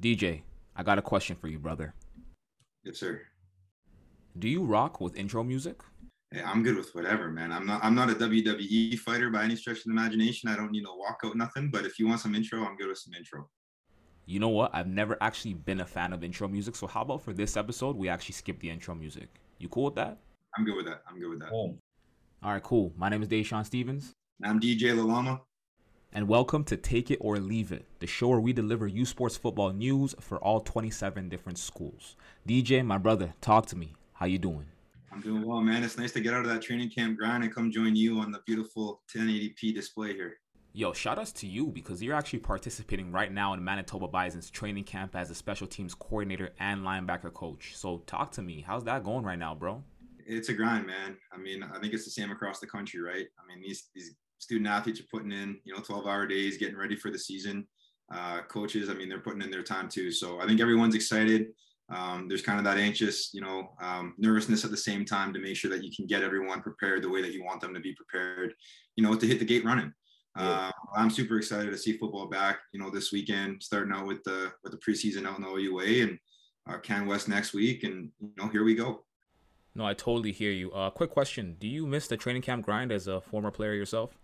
DJ, I got a question for you, brother. Yes, sir. Do you rock with intro music? Hey, I'm good with whatever, man. I'm not I'm not a WWE fighter by any stretch of the imagination. I don't need no walkout, nothing. But if you want some intro, I'm good with some intro. You know what? I've never actually been a fan of intro music. So how about for this episode, we actually skip the intro music? You cool with that? I'm good with that. I'm good with that. All right, cool. My name is Dashawn Stevens. I'm DJ Lalama. And welcome to Take It or Leave It, the show where we deliver U Sports football news for all 27 different schools. DJ, my brother, talk to me. How you doing? I'm doing well, man. It's nice to get out of that training camp grind and come join you on the beautiful 1080p display here. Yo, shout outs to you because you're actually participating right now in Manitoba Bison's training camp as a special teams coordinator and linebacker coach. So talk to me. How's that going right now, bro? It's a grind, man. I mean, I think it's the same across the country, right? I mean, these these student athletes are putting in, you know, 12 hour days, getting ready for the season. Uh, coaches, I mean, they're putting in their time too. So I think everyone's excited. Um, there's kind of that anxious, you know, um, nervousness at the same time to make sure that you can get everyone prepared the way that you want them to be prepared, you know, to hit the gate running. Uh, I'm super excited to see football back, you know, this weekend, starting out with the with the preseason out in the OUA and uh, Can West next week, and you know, here we go. No, I totally hear you. Uh, quick question: Do you miss the training camp grind as a former player yourself?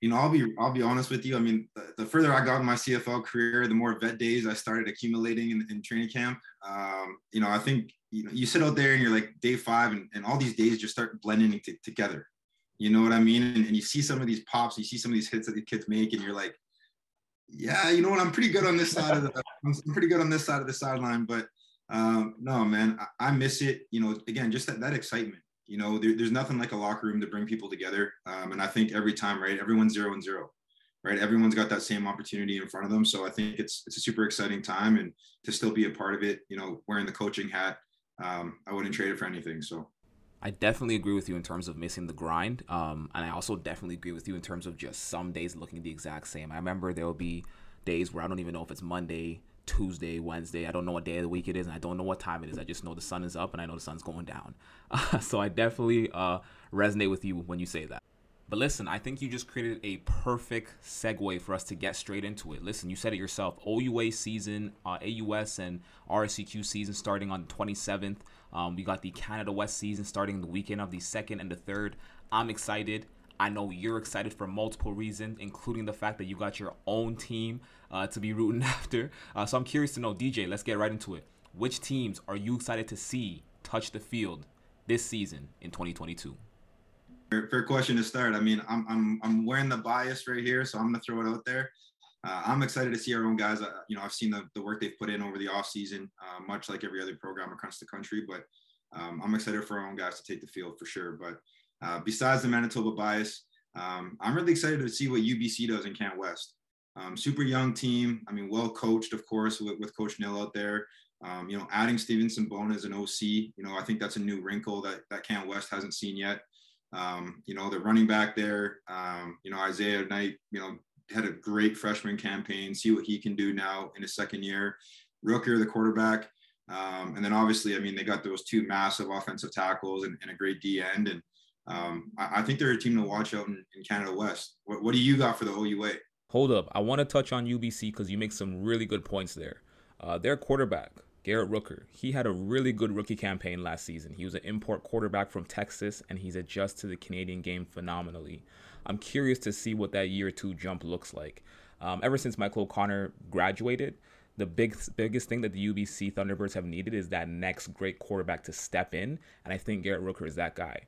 You know, I'll be I'll be honest with you. I mean, the, the further I got in my CFL career, the more vet days I started accumulating in, in training camp. Um, you know, I think you know you sit out there and you're like day five, and, and all these days just start blending t- together. You know what I mean? And, and you see some of these pops, you see some of these hits that the kids make, and you're like, yeah, you know what? I'm pretty good on this side of the I'm pretty good on this side of the sideline, but um, no, man, I, I, miss it. You know, again, just that, that excitement. You know, there, there's nothing like a locker room to bring people together. Um, and I think every time, right, everyone's zero and zero, right? Everyone's got that same opportunity in front of them. So I think it's it's a super exciting time, and to still be a part of it, you know, wearing the coaching hat, um, I wouldn't trade it for anything. So. I definitely agree with you in terms of missing the grind. Um, and I also definitely agree with you in terms of just some days looking the exact same. I remember there will be days where I don't even know if it's Monday, Tuesday, Wednesday. I don't know what day of the week it is, and I don't know what time it is. I just know the sun is up and I know the sun's going down. Uh, so I definitely uh, resonate with you when you say that. But listen, I think you just created a perfect segue for us to get straight into it. Listen, you said it yourself. OUA season, uh, AUS and RSEQ season starting on the 27th. Um, we got the Canada West season starting the weekend of the 2nd and the 3rd. I'm excited. I know you're excited for multiple reasons, including the fact that you got your own team uh, to be rooting after. Uh, so I'm curious to know, DJ, let's get right into it. Which teams are you excited to see touch the field this season in 2022? Fair, question to start. I mean, I'm, I'm, I'm wearing the bias right here, so I'm going to throw it out there. Uh, I'm excited to see our own guys. Uh, you know, I've seen the, the work they've put in over the offseason, uh, much like every other program across the country, but um, I'm excited for our own guys to take the field for sure. But uh, besides the Manitoba bias, um, I'm really excited to see what UBC does in Can West. Um, super young team. I mean, well coached, of course, with, with Coach Nill out there. Um, you know, adding Stevenson Bone as an OC, you know, I think that's a new wrinkle that, that Can West hasn't seen yet. Um, you know, the running back there, um, you know, Isaiah Knight, you know, had a great freshman campaign. See what he can do now in his second year. Rooker, the quarterback. Um, and then obviously, I mean, they got those two massive offensive tackles and, and a great D end. And um, I, I, think they're a team to watch out in, in Canada West. What, what, do you got for the OUA? Hold up. I want to touch on UBC because you make some really good points there. Uh, their quarterback, Garrett Rooker, he had a really good rookie campaign last season. He was an import quarterback from Texas, and he's adjusted to the Canadian game phenomenally. I'm curious to see what that year two jump looks like. Um, ever since Michael O'Connor graduated, the big biggest thing that the UBC Thunderbirds have needed is that next great quarterback to step in, and I think Garrett Rooker is that guy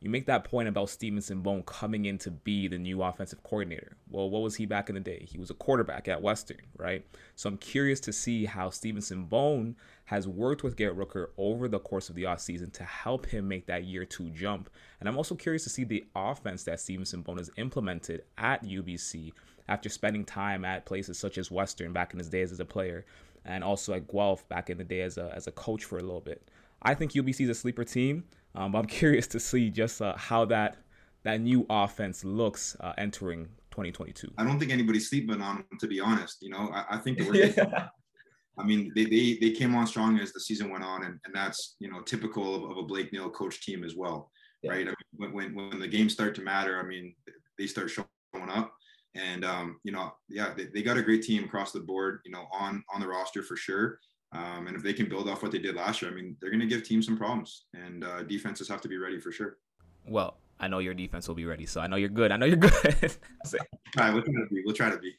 you make that point about Stevenson Bone coming in to be the new offensive coordinator. Well, what was he back in the day? He was a quarterback at Western, right? So I'm curious to see how Stevenson Bone has worked with Garrett Rooker over the course of the offseason to help him make that year two jump. And I'm also curious to see the offense that Stevenson Bone has implemented at UBC after spending time at places such as Western back in his days as a player and also at Guelph back in the day as a, as a coach for a little bit. I think UBC is a sleeper team. Um, I'm curious to see just uh, how that that new offense looks uh, entering 2022. I don't think anybody's sleeping on them, to be honest. You know, I, I think yeah. I mean, they, they they came on strong as the season went on, and, and that's you know typical of, of a Blake Nill coach team as well, yeah. right? I mean, when, when when the games start to matter, I mean, they start showing up. And um, you know, yeah, they, they got a great team across the board, you know, on on the roster for sure. Um, and if they can build off what they did last year, I mean, they're going to give teams some problems, and uh, defenses have to be ready for sure. Well, I know your defense will be ready, so I know you're good. I know you're good. All right, we'll try to be. We'll try to be.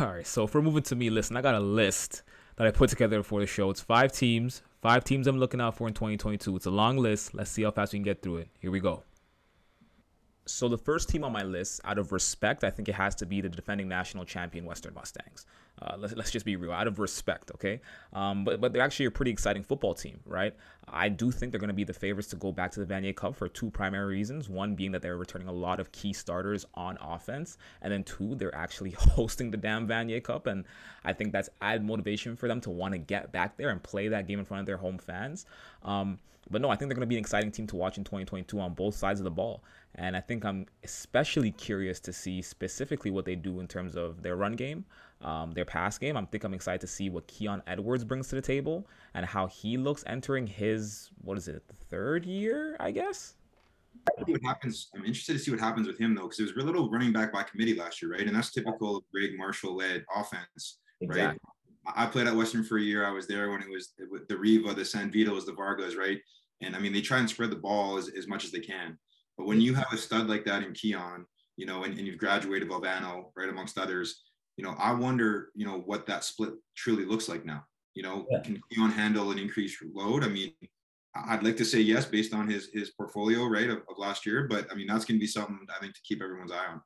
All right, so if we're moving to me, listen, I got a list that I put together for the show. It's five teams, five teams I'm looking out for in 2022. It's a long list. Let's see how fast we can get through it. Here we go. So the first team on my list, out of respect, I think it has to be the defending national champion Western Mustangs. Uh, let's, let's just be real, out of respect, okay? Um, but but they're actually a pretty exciting football team, right? I do think they're going to be the favorites to go back to the Vanier Cup for two primary reasons. One being that they're returning a lot of key starters on offense, and then two, they're actually hosting the damn Vanier Cup, and I think that's added motivation for them to want to get back there and play that game in front of their home fans. Um, but no, I think they're going to be an exciting team to watch in 2022 on both sides of the ball. And I think I'm especially curious to see specifically what they do in terms of their run game, um, their pass game. I think I'm excited to see what Keon Edwards brings to the table and how he looks entering his, what is it, third year, I guess? what happens. I'm interested to see what happens with him though, because it was a little running back by committee last year, right? And that's typical of Greg Marshall led offense, exactly. right? I played at Western for a year. I was there when it was the Riva, the San Vitos, the Vargas, right? And I mean, they try and spread the ball as, as much as they can. But when you have a stud like that in Keon, you know, and, and you've graduated Valvano, right, amongst others, you know, I wonder, you know, what that split truly looks like now. You know, yeah. can Keon handle an increased load? I mean, I'd like to say yes, based on his his portfolio, right, of, of last year. But I mean, that's going to be something I think to keep everyone's eye on.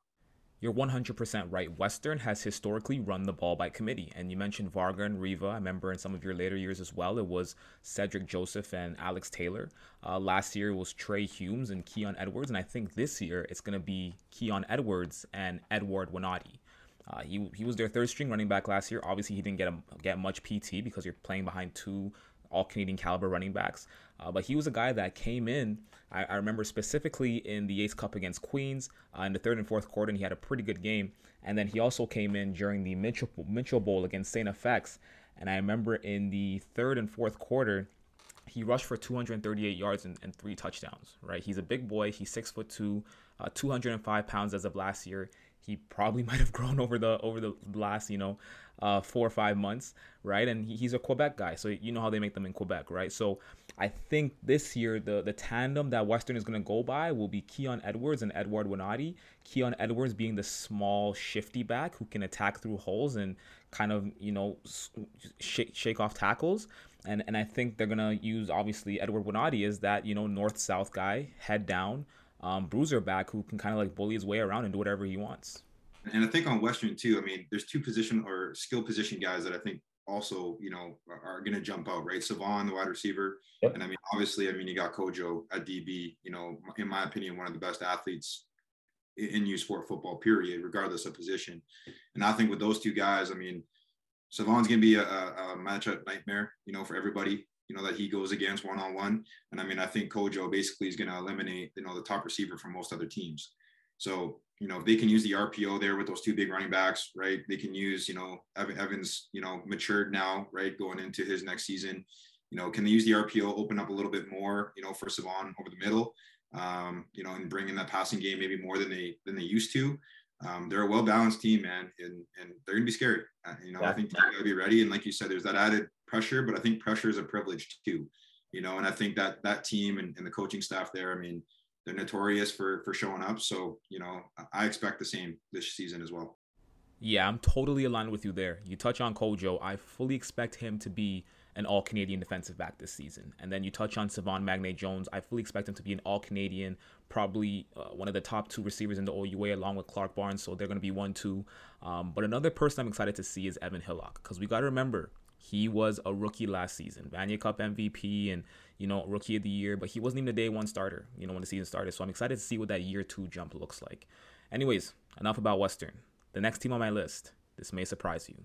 You're 100% right. Western has historically run the ball by committee. And you mentioned Varga and Riva. I remember in some of your later years as well, it was Cedric Joseph and Alex Taylor. Uh, last year was Trey Humes and Keon Edwards. And I think this year it's going to be Keon Edwards and Edward Winati. Uh, he, he was their third string running back last year. Obviously, he didn't get a, get much PT because you're playing behind two all Canadian caliber running backs. Uh, but he was a guy that came in. I, I, remember specifically in the Yates Cup against Queens uh, in the third and fourth quarter, and he had a pretty good game. And then he also came in during the Mitchell, Mitchell Bowl against St. FX. And I remember in the third and fourth quarter, he rushed for 238 yards and, and three touchdowns. Right, he's a big boy. He's six foot two, uh, 205 pounds as of last year. He probably might have grown over the over the last you know uh, four or five months, right? And he, he's a Quebec guy, so you know how they make them in Quebec, right? So I think this year the the tandem that Western is going to go by will be Keon Edwards and Edward Winati. Keon Edwards being the small, shifty back who can attack through holes and kind of you know shake shake off tackles. And and I think they're gonna use obviously Edward Winati is that you know north south guy, head down, um, bruiser back who can kind of like bully his way around and do whatever he wants. And I think on Western too, I mean, there's two position or skill position guys that I think also, you know, are, going to jump out, right? Savon, the wide receiver. Yep. And I mean, obviously, I mean, you got Kojo at DB, you know, in my opinion, one of the best athletes in U Sport football, period, regardless of position. And I think with those two guys, I mean, Savon's going to be a, a, matchup nightmare, you know, for everybody, you know, that he goes against one on one. And I mean, I think Kojo basically is going to eliminate, you know, the top receiver from most other teams. So you know, if they can use the RPO there with those two big running backs, right? They can use, you know, Evans, you know, matured now, right, going into his next season. You know, can they use the RPO, open up a little bit more, you know, for Savon over the middle, um, you know, and bring in that passing game maybe more than they than they used to. Um, they're a well balanced team, man, and and they're gonna be scary. Uh, you know, yeah. I think they gotta be ready. And like you said, there's that added pressure, but I think pressure is a privilege too. You know, and I think that that team and, and the coaching staff there, I mean, they're notorious for for showing up. So you know, I expect the same this season as well. Yeah, I'm totally aligned with you there. You touch on Kojo. I fully expect him to be an all Canadian defensive back this season. And then you touch on Savon Magne Jones. I fully expect him to be an all Canadian, probably uh, one of the top two receivers in the OUA along with Clark Barnes. So they're going to be one, two. Um, but another person I'm excited to see is Evan Hillock because we got to remember he was a rookie last season, Vanier Cup MVP and, you know, rookie of the year, but he wasn't even a day one starter, you know, when the season started. So I'm excited to see what that year two jump looks like. Anyways, enough about Western. The next team on my list, this may surprise you.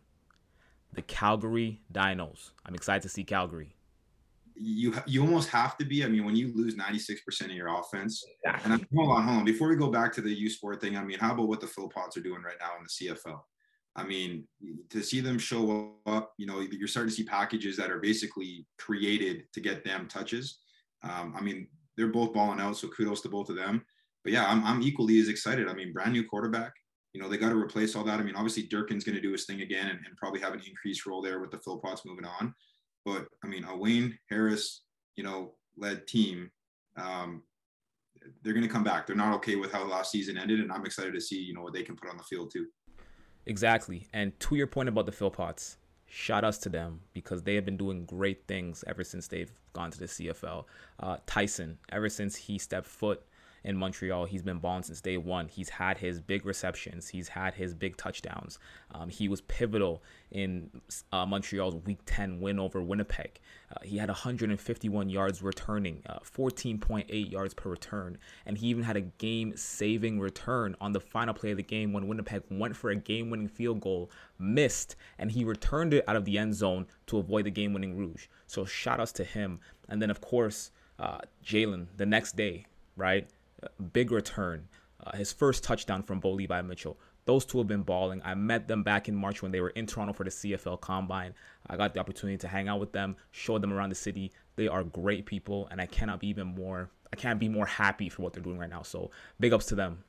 The Calgary Dinos. I'm excited to see Calgary. You you almost have to be. I mean, when you lose 96% of your offense, and I'm, hold on, hold on. Before we go back to the U Sport thing, I mean, how about what the Philpots are doing right now in the CFL? I mean, to see them show up, you know, you're starting to see packages that are basically created to get them touches. Um, I mean, they're both balling out, so kudos to both of them. But yeah, I'm, I'm equally as excited. I mean, brand new quarterback, you know, they got to replace all that. I mean, obviously Durkin's going to do his thing again and, and, probably have an increased role there with the Philpots moving on. But I mean, a Wayne Harris, you know, led team, um, they're going to come back. They're not okay with how last season ended, and I'm excited to see, you know, what they can put on the field too. Exactly. And to your point about the Philpots, shout outs to them because they have been doing great things ever since they've gone to the CFL. Uh, Tyson, ever since he stepped foot in Montreal. He's been balling since day one. He's had his big receptions. He's had his big touchdowns. Um, he was pivotal in uh, Montreal's Week 10 win over Winnipeg. Uh, he had 151 yards returning, uh, 14.8 yards per return, and he even had a game-saving return on the final play of the game when Winnipeg went for a game-winning field goal, missed, and he returned it out of the end zone to avoid the game-winning rouge. So shout outs to him. And then of course, uh, Jalen the next day, right? Big return. Uh, his first touchdown from Bo Levi Mitchell. Those two have been balling. I met them back in March when they were in Toronto for the CFL Combine. I got the opportunity to hang out with them, show them around the city. They are great people, and I cannot be even more. I can't be more happy for what they're doing right now. So big ups to them.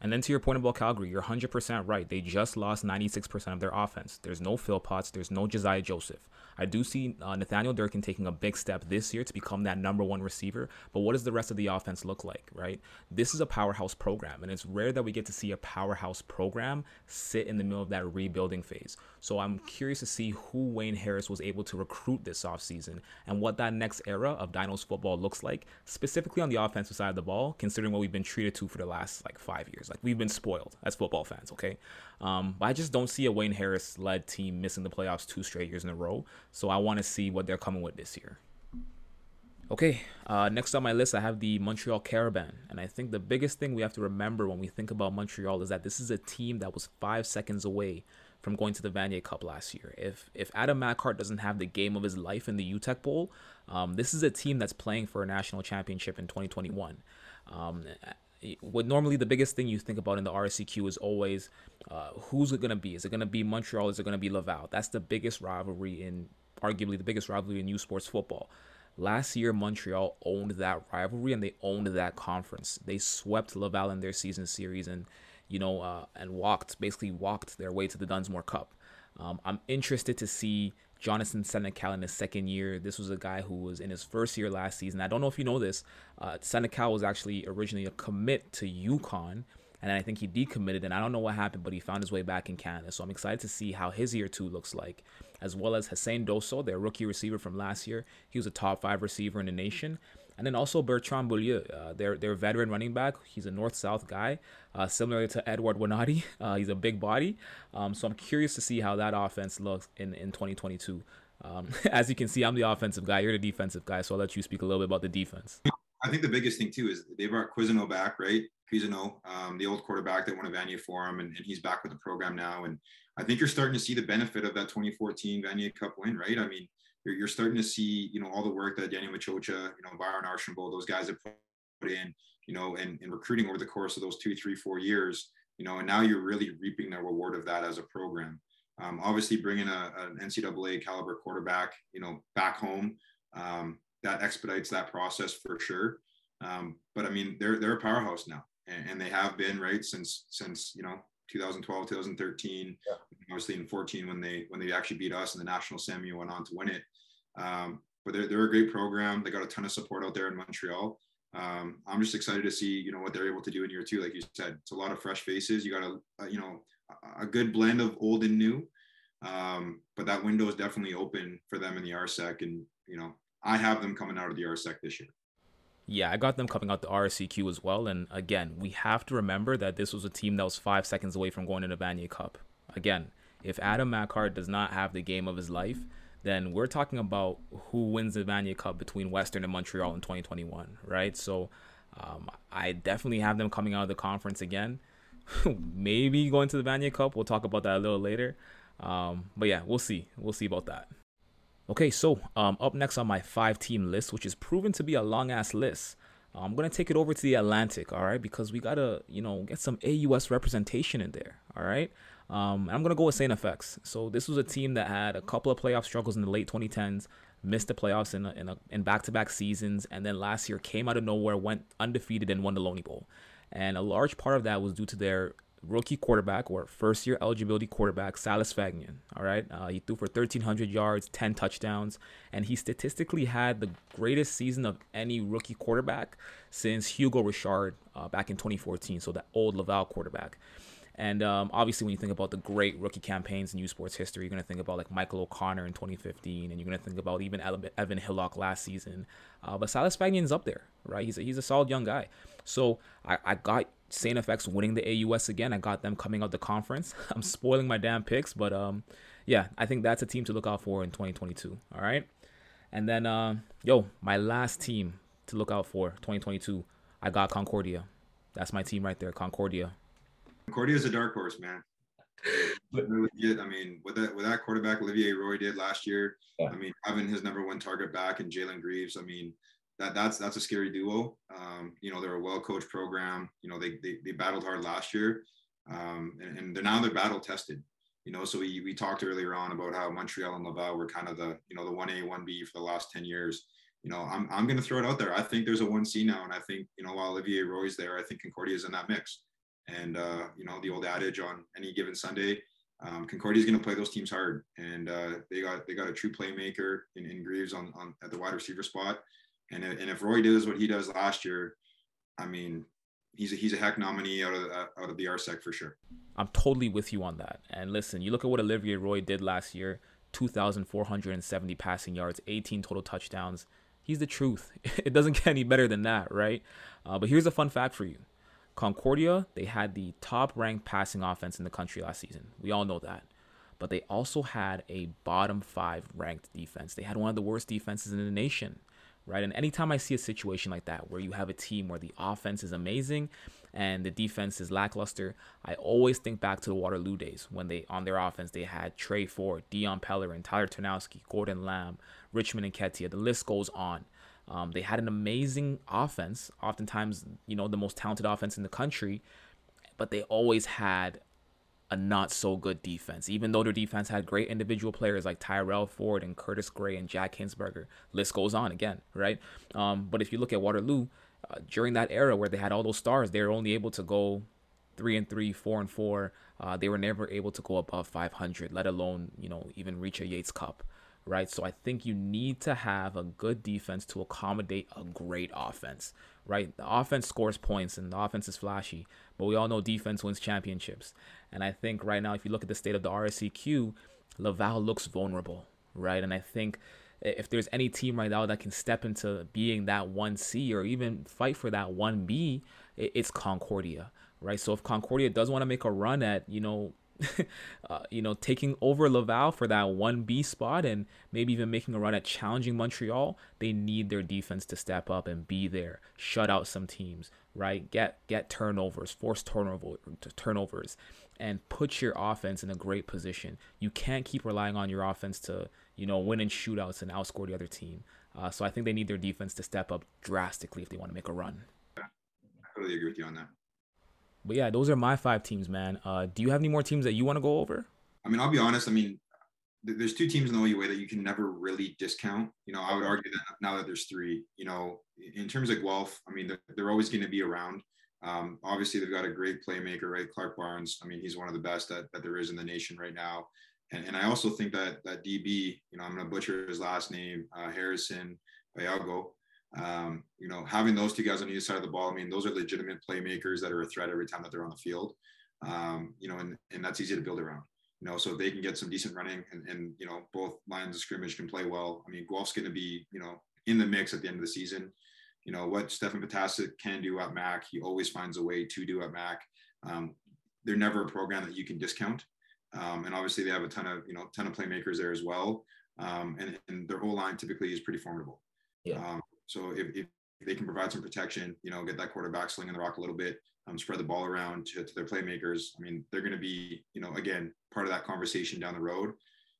And then to your point about Calgary, you're 100% right. They just lost 96% of their offense. There's no Philpots. There's no Josiah Joseph. I do see uh, Nathaniel Durkin taking a big step this year to become that number one receiver. But what does the rest of the offense look like, right? This is a powerhouse program, and it's rare that we get to see a powerhouse program sit in the middle of that rebuilding phase. So I'm curious to see who Wayne Harris was able to recruit this offseason and what that next era of Dinos football looks like, specifically on the offensive side of the ball, considering what we've been treated to for the last like five years. Like we've been spoiled as football fans, okay? Um, but I just don't see a Wayne Harris led team missing the playoffs two straight years in a row. So I want to see what they're coming with this year. Okay, uh, next on my list, I have the Montreal Carabins. And I think the biggest thing we have to remember when we think about Montreal is that this is a team that was five seconds away from going to the Vanier Cup last year. If if Adam Machart doesn't have the game of his life in the Uteck Bowl, um, this is a team that's playing for a national championship in 2021. Um, what normally the biggest thing you think about in the RSEQ is always uh, who's it going to be? Is it going to be Montreal? Is it going to be Laval? That's the biggest rivalry in, arguably the biggest rivalry in U Sports football. Last year, Montreal owned that rivalry and they owned that conference. They swept Laval in their season series and, you know, uh, and walked basically walked their way to the Dunsmore Cup. Um, I'm interested to see Jonathan Senecal in his second year. This was a guy who was in his first year last season. I don't know if you know this. Uh, Senecal was actually originally a commit to UConn, and I think he decommitted, and I don't know what happened, but he found his way back in Canada. So I'm excited to see how his year two looks like, as well as Hussein Dosso, their rookie receiver from last year. He was a top five receiver in the nation. And then also Bertrand Beaulieu, uh, their their veteran running back. He's a north south guy, uh, similar to Edward Winati. Uh, he's a big body. Um, so I'm curious to see how that offense looks in, in 2022. Um, as you can see, I'm the offensive guy. You're the defensive guy. So I'll let you speak a little bit about the defense. I think the biggest thing too is they brought Cousineau back, right? Cousineau, um, the old quarterback that won a Vanier for him, and, and, he's back with the program now. And I think you're starting to see the benefit of that 2014 Vanier Cup win, right? I mean, you're, you're starting to see, you know, all the work that Daniel Maciocia, you know, Byron Archambault, those guys have put in, you know, and, and recruiting over the course of those two, three, four years, you know, and now you're really reaping the reward of that as a program. Um, obviously, bringing a, an NCAA caliber quarterback, you know, back home, um, that expedites that process for sure. Um, but I mean, they're they're a powerhouse now, and, and, they have been right since since you know 2012, 2013, yeah. obviously in 14 when they when they actually beat us in the national semi went on to win it. Um, but they're, they're a great program. They got a ton of support out there in Montreal. Um, I'm just excited to see, you know, what they're able to do in year two. Like you said, it's a lot of fresh faces. You got a, a you know, a good blend of old and new. Um, but that window is definitely open for them in the RSEQ. And, you know, I have them coming out of the RSEQ this year. Yeah, I got them coming out the RSEQ as well. And again, we have to remember that this was a team that was five seconds away from going to the Vanier Cup. Again, if Adam Machart does not have the game of his life, then we're talking about who wins the Vanier Cup between Western and Montreal in 2021, right? So um, I definitely have them coming out of the conference again. Maybe going to the Vanier Cup. We'll talk about that a little later. Um, but yeah, we'll see. We'll see about that. Okay, so um, up next on my five team list, which is proven to be a long ass list. I'm gonna take it over to the Atlantic, all right, because we gotta, you know, get some AUS representation in there, all right. Um, I'm gonna go with Saint FX. So this was a team that had a couple of playoff struggles in the late 2010s, missed the playoffs in a, in, a, in back-to-back seasons, and then last year came out of nowhere, went undefeated, and won the Loney Bowl. And a large part of that was due to their rookie quarterback or first year eligibility quarterback, Silas Fagnan. All right. Uh, he threw for 1,300 yards, 10 touchdowns, and he statistically had the greatest season of any rookie quarterback since Hugo Richard uh, back in 2014. So that old Laval quarterback. And um, obviously, when you think about the great rookie campaigns in U Sports history, you're going to think about like Michael O'Connor in 2015, and you're going to think about even Evan Hillock last season. Uh, but Silas Fagnan's up there, right? He's a, he's a solid young guy. So I, I got Saint FX winning the AUS again. I got them coming out the conference. I'm spoiling my damn picks, but um, yeah, I think that's a team to look out for in 2022. All right, and then uh, yo, my last team to look out for 2022. I got Concordia. That's my team right there, Concordia. Concordia is a dark horse, man. Legit. I mean, with that with that quarterback Olivier Roy did last year, yeah. I mean, having his number one target back and Jalen Greaves, I mean, that that's that's a scary duo. Um, you know, they're a well coached program. You know, they, they they battled hard last year, um, and, and they're now they're battle tested. You know, so we we talked earlier on about how Montreal and Laval were kind of the you know the one A one B for the last ten years. You know, I'm I'm going to throw it out there. I think there's a one C now, and I think you know while Olivier Roy's there, I think Concordia is in that mix. And uh, you know, the old adage on any given Sunday, um, Concordia is going to play those teams hard, and uh, they got they got a true playmaker in, in Greaves on, on at the wide receiver spot. And, and if Roy does what he does last year, I mean, he's a, he's a Hec nominee out of the, out of the RSEQ for sure. I'm totally with you on that. And listen, you look at what Olivier Roy did last year: 2,470 passing yards, 18 total touchdowns. He's the truth. It doesn't get any better than that, right? Uh, but here's a fun fact for you: Concordia, they had the top-ranked passing offense in the country last season. We all know that. But they also had a bottom five ranked defense. They had one of the worst defenses in the nation right? And anytime I see a situation like that where you have a team where the offense is amazing and the defense is lackluster, I always think back to the Waterloo days when they on their offense they had Tre Ford, Dion Pellerin, Tyler Ternowski, Gordon Lamb, Richmond Nketia. The list goes on. Um, they had an amazing offense, oftentimes you know the most talented offense in the country, but they always had a not so good defense, even though their defense had great individual players like Tyrell Ford and Curtis Gray and Jack Hinsberger. List goes on again, right? Um, but if you look at Waterloo, uh, during that era where they had all those stars, they were only able to go three and three, four and four. Uh, they were never able to go above 500, let alone you know even reach a Yates Cup, right? So I think you need to have a good defense to accommodate a great offense, right? The offense scores points and the offense is flashy, but we all know defense wins championships. And I think right now, if you look at the state of the RSEQ, Laval looks vulnerable, right? And I think if there's any team right now that can step into being that 1C or even fight for that 1B, it's Concordia, right? So if Concordia does want to make a run at, you know, uh, you know, taking over Laval for that 1B spot and maybe even making a run at challenging Montreal, they need their defense to step up and be there, shut out some teams, right? Get get turnovers, force turnover turnovers, and put your offense in a great position. You can't keep relying on your offense to you know win in shootouts and outscore the other team. Uh, so I think they need their defense to step up drastically if they want to make a run. I totally agree with you on that. But yeah, those are my five teams, man. Uh, do you have any more teams that you want to go over? I mean, I'll be honest. I mean, there's two teams in the OUA that you can never really discount. You know, I would argue that now that there's three, you know, in terms of Guelph, I mean, they're, they're always going to be around. Um, obviously, they've got a great playmaker, right? Clark Barnes. I mean, he's one of the best that, that there is in the nation right now. And, and I also think that that DB, you know, I'm going to butcher his last name, uh, Harrison Bayago. Um, you know, having those two guys on either side of the ball, I mean, those are legitimate playmakers that are a threat every time that they're on the field. Um, you know, and, and that's easy to build around. You know, so they can get some decent running and, and you know, both lines of scrimmage can play well. I mean, Guelph's going to be, you know, in the mix at the end of the season you know what Stefan Ptaszek can do at Mac. He always finds a way to do at Mac. Um, they're never a program that you can discount. Um, and obviously they have a ton of you know ton of playmakers there as well. Um, and, and their whole line typically is pretty formidable. Yeah. So if, if, they can provide some protection, you know, get that quarterback slinging the rock a little bit, um, spread the ball around to, to their playmakers. I mean, they're going to be, you know, again, part of that conversation down the road.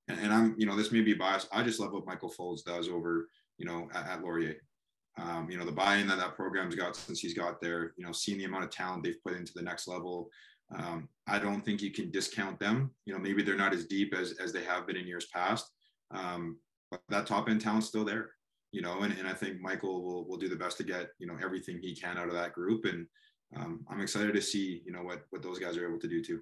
And, and, I'm, you know, this may be biased. I just love what Michael Faulds does over, you know, at, at Laurier um, you know, the buy-in that that program's got since he's got there, you know, seeing the amount of talent they've put into the next level. Um, I don't think you can discount them. You know, maybe they're not as deep as, as they have been in years past, um, but that top end talent's still there, you know, and, and I think Michael will, will do the best to get, you know, everything he can out of that group. And, um, I'm excited to see you know what what those guys are able to do too.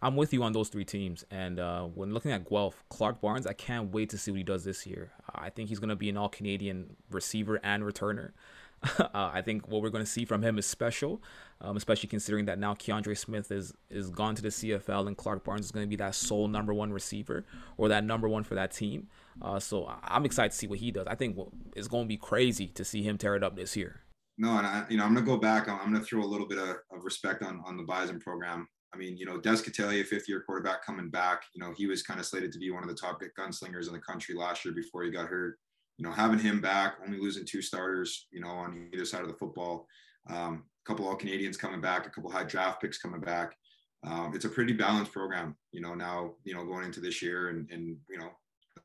I'm with you on those three teams. And uh, when looking at Guelph, Clark Barnes, I can't wait to see what he does this year. I think he's going to be an all Canadian receiver and returner. uh, I think what we're going to see from him is special, um, especially considering that now Keandre Smith is is gone to the CFL and Clark Barnes is going to be that sole number one receiver or that number one for that team. Uh, so I'm excited to see what he does. I think it's going to be crazy to see him tear it up this year. No, and I, you know, I'm going to go back. I'm going to throw a little bit of, of respect on on the Bison program. I mean, you know, Des Catellier, fifth year quarterback coming back, you know, he was kind of slated to be one of the top gunslingers in the country last year before he got hurt. You know, having him back, only losing two starters, you know, on either side of the football. Um, a couple all Canadians coming back, a couple high draft picks coming back. Um, it's a pretty balanced program, you know, now, you know, going into this year and, and you know,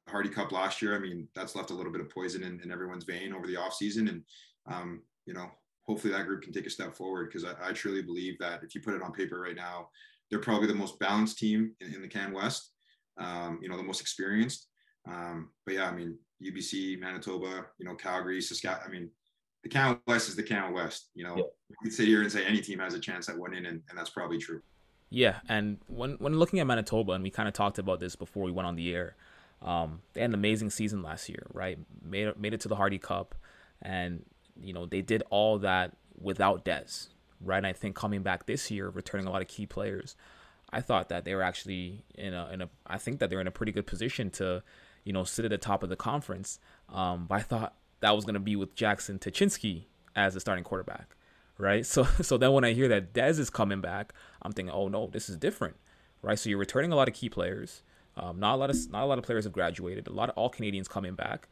Hardy Cup last year, I mean, that's left a little bit of poison in, in everyone's vein over the offseason. And, um, you know, hopefully that group can take a step forward because I, I, truly believe that if you put it on paper right now, they're probably the most balanced team in, in the Can West. Um, you know, the most experienced. Um, but yeah, I mean, UBC, Manitoba, you know, Calgary, Saskatchewan. I mean, the Can West is the Can West. You know, yeah. we could sit here and say any team has a chance at winning, and, and that's probably true. Yeah, and when when looking at Manitoba, and we kind of talked about this before we went on the air, um, they had an amazing season last year, right? Made made it to the Hardy Cup, and you know, they did all that without Des, right? And I think coming back this year, returning a lot of key players, I thought that they were actually in a, in a I think that they're in a pretty good position to, you know, sit at the top of the conference. Um, but I thought that was going to be with Jackson Tachinski as the starting quarterback, right? So so then when I hear that Des is coming back, I'm thinking, oh no, this is different, right? So you're returning a lot of key players. Um, not a lot of not a lot of players have graduated. A lot of all Canadians coming back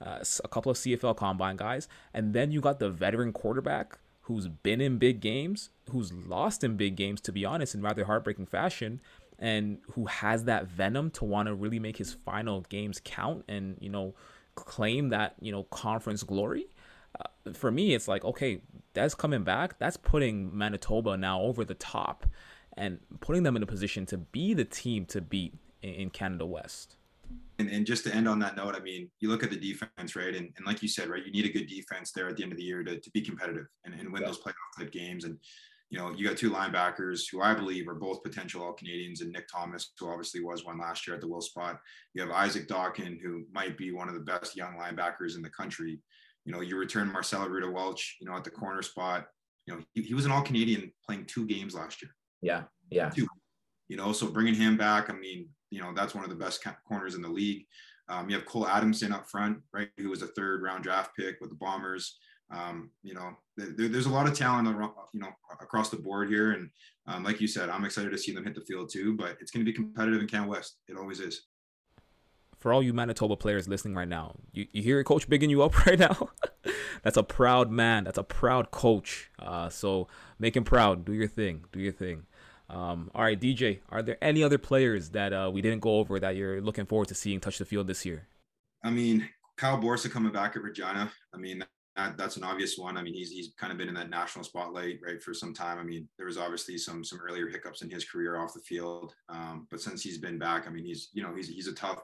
uh, a couple of CFL combine guys, and then you got the veteran quarterback who's been in big games, who's lost in big games, to be honest, in rather heartbreaking fashion, and who has that venom to want to really make his final games count and, you know, claim that, you know, conference glory. Uh, for me, it's like, okay, that's coming back. That's putting Manitoba now over the top and putting them in a position to be the team to beat in, in Canada West. And, and just to end on that note, I mean, you look at the defense, right? And, and like you said, right, you need a good defense there at the end of the year to, to be competitive and, and win yeah. those playoff type games. And, you know, you got two linebackers who I believe are both potential all Canadians and Nick Thomas, who obviously was one last year at the Will spot. You have Isaac Dawkin, who might be one of the best young linebackers in the country. You know, you return Marcelo Ruda Welch, you know, at the corner spot. You know, he, he was an all Canadian playing two games last year. Yeah. Yeah. Two. You know, so bringing him back, I mean, you know, that's one of the best corners in the league. Um, you have Cole Adamson up front, right? Who was a third round draft pick with the Bombers. Um, you know, there, there's a lot of talent, around, you know, across the board here. And um, like you said, I'm excited to see them hit the field too. But it's going to be competitive in Can West. It always is. For all you Manitoba players listening right now, you, you hear a Coach bigging you up right now. That's a proud man. That's a proud coach. Uh, so make him proud. Do your thing. Do your thing. Um, all right, DJ, are there any other players that uh, we didn't go over that you're looking forward to seeing touch the field this year? I mean, Kyle Borsa coming back at Regina. I mean, that, that's an obvious one. I mean, he's he's kind of been in that national spotlight right for some time. I mean, there was obviously some some earlier hiccups in his career off the field, um, but since he's been back, I mean, he's you know he's he's a tough,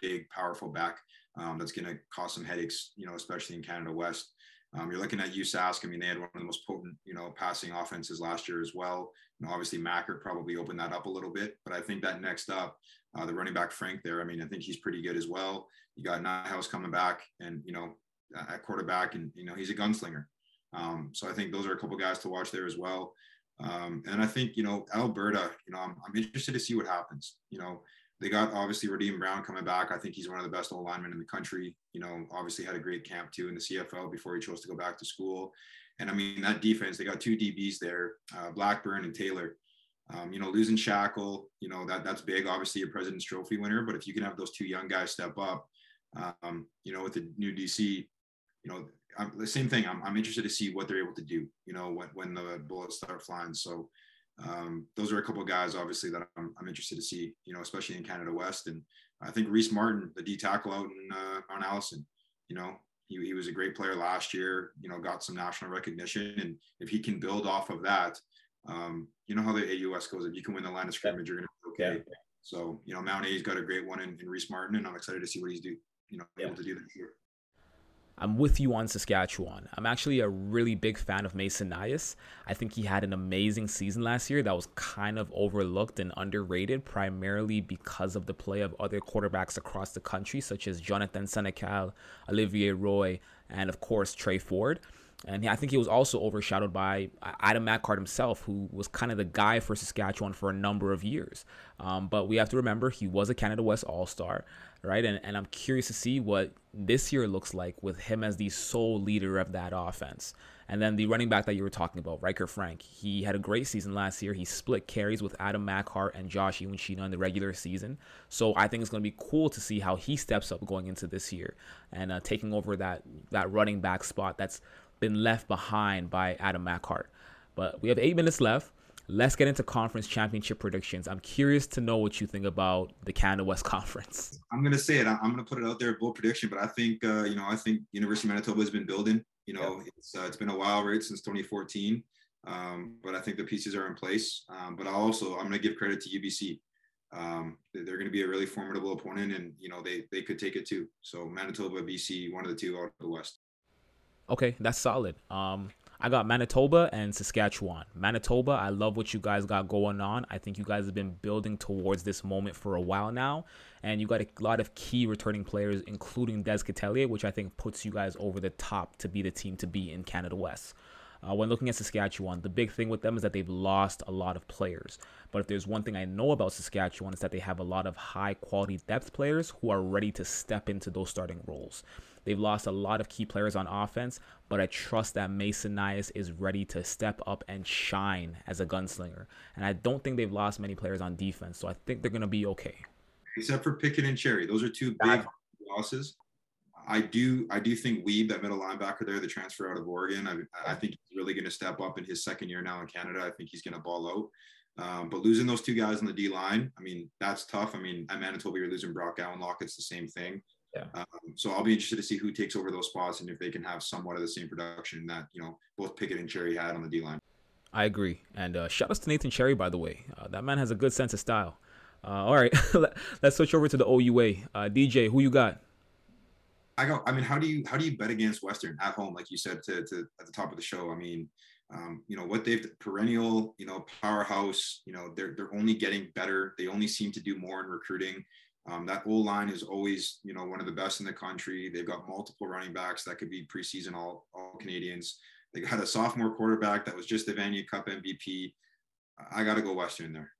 big, powerful back um, that's going to cause some headaches, you know, especially in Canada West. Um, you're looking at USask. I mean, they had one of the most potent, you know, passing offenses last year as well. Know, obviously Machart probably opened that up a little bit, but I think that next up, uh, the running back Frank there. I mean, I think he's pretty good as well. You got Nyhus coming back, and you know, at quarterback, and you know, he's a gunslinger. Um, so I think those are a couple guys to watch there as well. Um, and I think you know Alberta. You know, I'm, I'm interested to see what happens. You know, they got obviously Radim Brown coming back. I think he's one of the best linemen in the country. You know, obviously had a great camp too in the CFL before he chose to go back to school. And I mean, that defense, they got two DBs there, uh, Blackburn and Taylor. Um, you know, losing Shackle, you know, that that's big. Obviously, a President's Trophy winner. But if you can have those two young guys step up, um, you know, with the new DC, you know, I'm, the same thing. I'm, I'm interested to see what they're able to do, you know, when, when the bullets start flying. So, um, those are a couple of guys, obviously, that I'm, I'm, interested to see, you know, especially in Canada West. And I think Reese Martin, the D tackle out in uh, on Allison, you know, he, he was a great player last year, you know, got some national recognition. And if he can build off of that, um, you know how the AUS goes. If you can win the line of scrimmage, you're going to be okay. Yeah. So, you know, Mount A's got a great one in, in Reese Martin, and I'm excited to see what he's do, you know, able to do this year. I'm with you on Saskatchewan. I'm actually a really big fan of Mason Nyhus. I think he had an amazing season last year that was kind of overlooked and underrated, primarily because of the play of other quarterbacks across the country, such as Jonathan Senecal, Olivier Roy, and of course Tre Ford. And I think he was also overshadowed by Adam Machart himself, who was kind of the guy for Saskatchewan for a number of years. Um, but we have to remember he was a Canada West All Star, right? And, and I'm curious to see what this year looks like with him as the sole leader of that offense. And then the running back that you were talking about, Ryker Frank, he had a great season last year. He split carries with Adam Machart and Josh Iwunchina in the regular season. So I think it's going to be cool to see how he steps up going into this year and uh, taking over that that running back spot that's been left behind by Adam Machart. But we have eight minutes left. Let's get into conference championship predictions. I'm curious to know what you think about the Canada West Conference. I'm going to say it. I'm going to put it out there, bold prediction. But I think, uh, you know, I think University of Manitoba has been building. You know, yeah. it's uh, it's been a while, right, since 2014. Um, but I think the pieces are in place. Um, but I also I'm going to give credit to UBC. Um, they're going to be a really formidable opponent, and you know they they could take it too. So Manitoba, BC, one of the two out of the West. Okay, that's solid. Um, I got Manitoba and Saskatchewan. Manitoba, I love what you guys got going on. I think you guys have been building towards this moment for a while now, and you got a lot of key returning players, including Des Catellier, which I think puts you guys over the top to be the team to be in Canada West. Uh, when looking at Saskatchewan, the big thing with them is that they've lost a lot of players. But if there's one thing I know about Saskatchewan, is that they have a lot of high quality depth players who are ready to step into those starting roles. They've lost a lot of key players on offense, but I trust that Mason Nyhus is ready to step up and shine as a gunslinger. And I don't think they've lost many players on defense, so I think they're going to be okay. Except for Pickett and Cherry, those are two big losses. I do I do think Wiebe, that middle linebacker there, the transfer out of Oregon, I, I think he's really going to step up in his second year now in Canada. I think he's going to ball out. Um, but losing those two guys on the D line, I mean, that's tough. I mean, at Manitoba, you're losing Brock Allenlock. It's the same thing. Yeah. Um, so I'll be interested to see who takes over those spots and if they can have somewhat of the same production that you know both Pickett and Cherry had on the D line. I agree, and uh, shout out to Nathan Cherry by the way. Uh, that man has a good sense of style. Uh, all right, let's switch over to the OUA. Uh, DJ, who you got? I go. I mean, how do you how do you bet against Western at home, like you said to, to at the top of the show? I mean, um, you know what they've perennial, you know, powerhouse. You know, they're they're only getting better. They only seem to do more in recruiting. Um, that O line is always, you know, one of the best in the country. They've got multiple running backs that could be preseason all, all Canadians. They got a sophomore quarterback that was just the Vanier Cup MVP. I got to go Western there.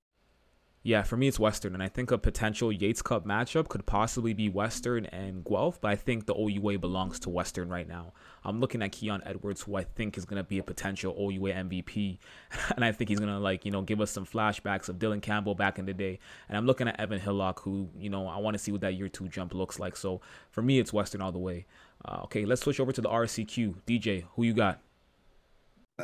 Yeah, for me it's Western, and I think a potential Yates Cup matchup could possibly be Western and Guelph, but I think the OUA belongs to Western right now. I'm looking at Keon Edwards, who I think is to be a potential OUA MVP, and I think he's to like you know give us some flashbacks of Dylan Campbell back in the day. And I'm looking at Evan Hillock, who you know I want to see what that year two jump looks like. So for me, it's Western all the way. Uh, okay, let's switch over to the RSEQ. DJ, who you got?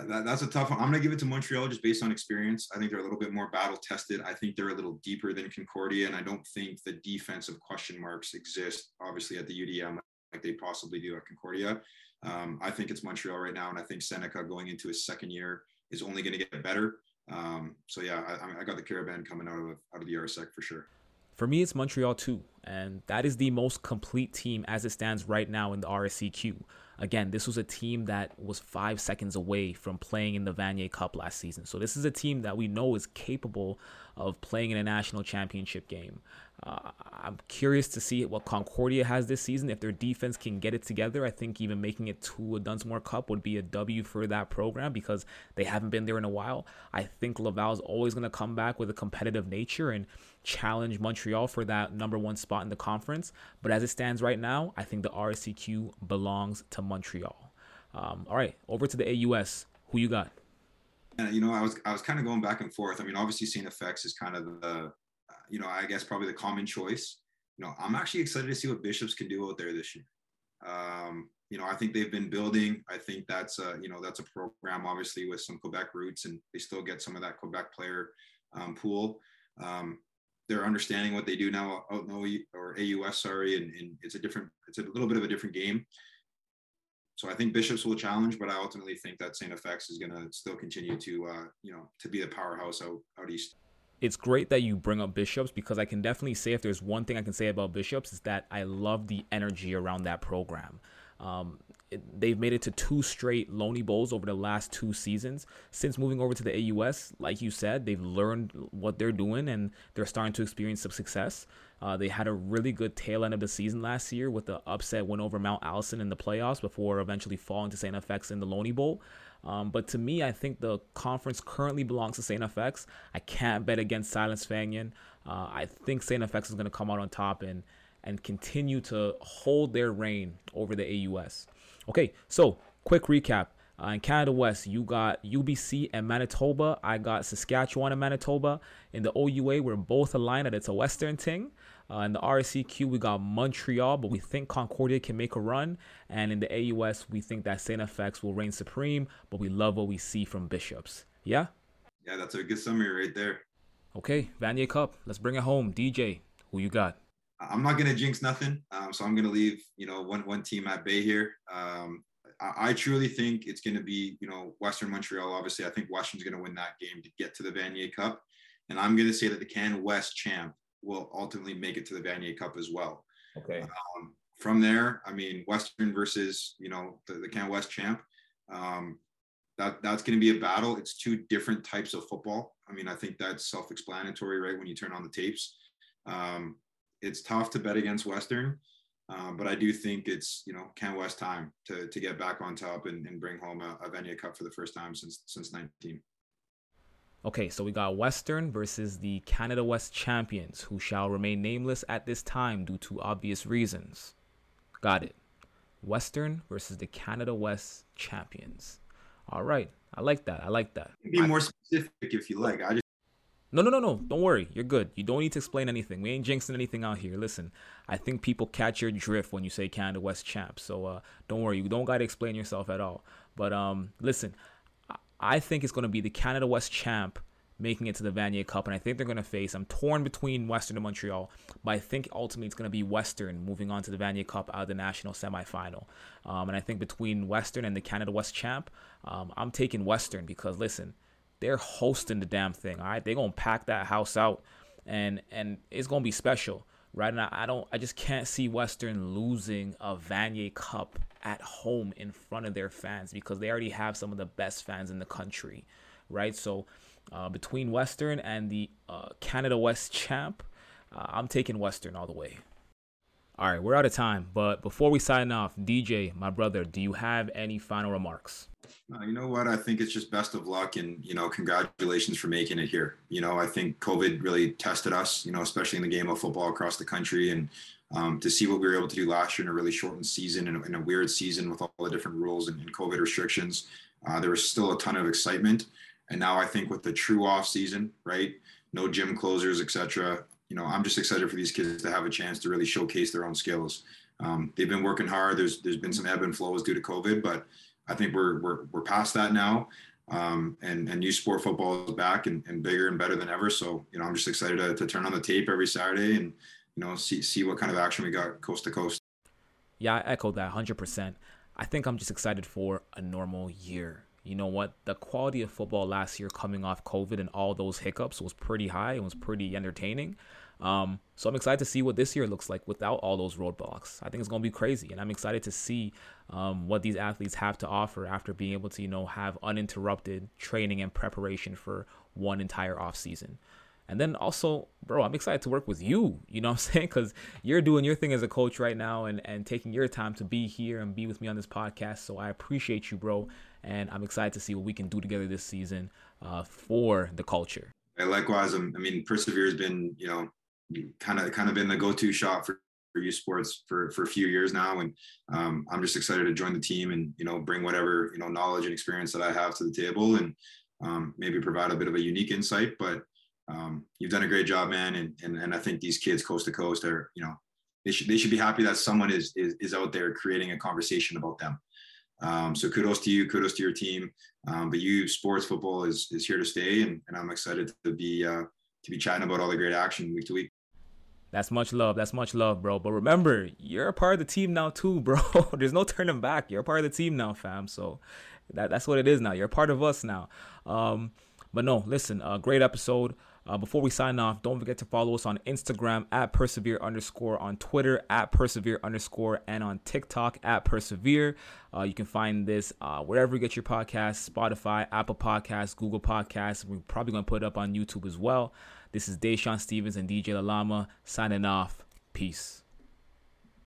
That, that's a tough one. I'm going to give it to Montreal just based on experience. I think they're a little bit more battle tested. I think they're a little deeper than Concordia, and I don't think the defensive question marks exist, obviously, at the UDM like they possibly do at Concordia. Um, I think it's Montreal right now, and I think Senecal going into his second year is only going to get better. Um, so yeah, I, I, got the Carabins coming out of out of the RSEQ for sure. For me, it's Montreal too, and that is the most complete team as it stands right now in the RSEQ. Again, this was a team that was five seconds away from playing in the Vanier Cup last season. So this is a team that we know is capable of playing in a national championship game. Uh, I'm curious to see what Concordia has this season. If their defense can get it together, I think even making it to a Dunsmore Cup would be a W for that program because they haven't been there in a while. I think Laval is always going to come back with a competitive nature and challenge Montreal for that number one spot in the conference. But as it stands right now, I think the RSEQ belongs to Montreal. Um, all right, over to the AUS. Who you got? You know, I was I was kind of going back and forth. I mean, obviously, St. FX is kind of the, you know, I guess probably the common choice. You know, I'm actually excited to see what Bishops can do out there this year. Um, you know, I think they've been building. I think that's a, you know, that's a program obviously with some Quebec roots, and they still get some of that Quebec player um, pool. Um, they're understanding what they do now out in OU or AUS, sorry, and, and, it's a different, it's a little bit of a different game. So I think Bishops will challenge, but I ultimately think that St. FX is going to still continue to, uh, you know, to be the powerhouse out, out east. It's great that you bring up Bishops because I can definitely say if there's one thing I can say about Bishops is that I love the energy around that program. Um, they've made it to two straight Loney Bowls over the last two seasons. Since moving over to the AUS, like you said, they've learned what they're doing and they're starting to experience some success. Uh, they had a really good tail end of the season last year with the upset win over Mount Allison in the playoffs before eventually falling to St. FX in the Loney Bowl. Um, but to me, I think the conference currently belongs to St. FX. I can't bet against Silas Fagnan. Uh, I think St. FX is going to come out on top and and continue to hold their reign over the AUS. Okay, so quick recap. Uh, in Canada West, you got UBC and Manitoba. I got Saskatchewan and Manitoba. In the OUA, we're both aligned that it's a Western thing. Uh, in the RSEQ, we got Montreal, but we think Concordia can make a run. And in the AUS, we think that St. FX will reign supreme, but we love what we see from Bishops. Yeah? Yeah, that's a good summary right there. Okay, Vanier Cup. Let's bring it home. DJ, who you got? I'm not gonna jinx nothing, um, so I'm gonna leave you know one one team at bay here. Um, I, I, truly think it's gonna be you know Western Montreal. Obviously, I think Western's gonna win that game to get to the Vanier Cup, and I'm gonna say that the Can West champ will ultimately make it to the Vanier Cup as well. Okay. Um, from there, I mean Western versus you know the, the Can West champ. Um, that that's going to be a battle. It's two different types of football. I mean, I think that's self-explanatory, right? When you turn on the tapes, um, it's tough to bet against Western, um, but I do think it's you know Can West time to to get back on top and, and bring home a, a Vanier Cup for the first time since since 19. Okay, so we got Western versus the Canada West champions, who shall remain nameless at this time due to obvious reasons. Got it. Western versus the Canada West champions. All right, I like that. I like that. Be more specific if you like. I just no, no, no, no. Don't worry. You're good. You don't need to explain anything. We ain't jinxing anything out here. Listen, I think people catch your drift when you say Canada West champ. So uh, don't worry. You don't got to explain yourself at all. But um, listen, I think it's going to be the Canada West champ making it to the Vanier Cup, and I think they're going to face. I'm torn between Western and Montreal, but I think ultimately it's going to be Western moving on to the Vanier Cup out of the national semifinal. Um, and I think between Western and the Canada West champ, um, I'm taking Western because listen they're hosting the damn thing. All right, they're gonna pack that house out, and and it's gonna be special, right? I, I don't, I just can't see Western losing a Vanier Cup at home in front of their fans because they already have some of the best fans in the country, right? So uh, between Western and the uh, Canada West champ, uh, I'm taking Western all the way. All right, we're out of time, but before we sign off, DJ, my brother, do you have any final remarks? Uh, you know what? I think it's just best of luck and, you know, congratulations for making it here. You know, I think COVID really tested us, you know, especially in the game of football across the country. And um, to see what we were able to do last year in a really shortened season and a weird season with all the different rules and, and COVID restrictions, uh, there was still a ton of excitement. And now I think with the true off season, right? No gym closers, etc. You know, I'm just excited for these kids to have a chance to really showcase their own skills. Um, they've been working hard. There's there's been some ebb and flows due to COVID, but I think we're we're we're past that now. Um, and and U SPORTS football is back and, and bigger and better than ever. So you know, I'm just excited to, to turn on the tape every Saturday and you know see see what kind of action we got coast to coast. Yeah, I echo that 100%. I think I'm just excited for a normal year. You know what? The quality of football last year coming off COVID and all those hiccups was pretty high. and was pretty entertaining. Um, so I'm excited to see what this year looks like without all those roadblocks. I think it's going to be crazy, and I'm excited to see um, what these athletes have to offer after being able to, you know, have uninterrupted training and preparation for one entire off season. And then also, bro, I'm excited to work with you. You know what I'm saying? Because you're doing your thing as a coach right now and, and taking your time to be here and be with me on this podcast. So I appreciate you, bro. And I'm excited to see what we can do together this season uh, for the culture. Likewise, I mean, PRSVRE has been, you know, kind of kind of been the go-to shop for, for U SPORTS for for a few years now, and um, I'm just excited to join the team and you know bring whatever you know knowledge and experience that I have to the table, and um, maybe provide a bit of a unique insight. But um, you've done a great job, man, and, and and I think these kids coast to coast are you know they should they should be happy that someone is is, is out there creating a conversation about them. Um, so kudos to you, kudos to your team. Um, but U SPORTS football is is here to stay, and, and I'm excited to be uh, to be chatting about all the great action week to week. That's much love. That's much love, bro. But remember, you're a part of the team now too, bro. There's no turning back. You're a part of the team now, fam. So that, that's what it is now. You're a part of us now. Um, but no, listen, a uh, great episode. Uh, before we sign off, don't forget to follow us on Instagram at PRSVRE underscore, on Twitter at PRSVRE underscore, and on TikTok at PRSVRE. Uh, you can find this uh, wherever you get your podcasts Spotify, Apple Podcasts, Google Podcasts. We're probably going to put it up on YouTube as well. This is Dashawn Stevens and DJ Lalama signing off. Peace.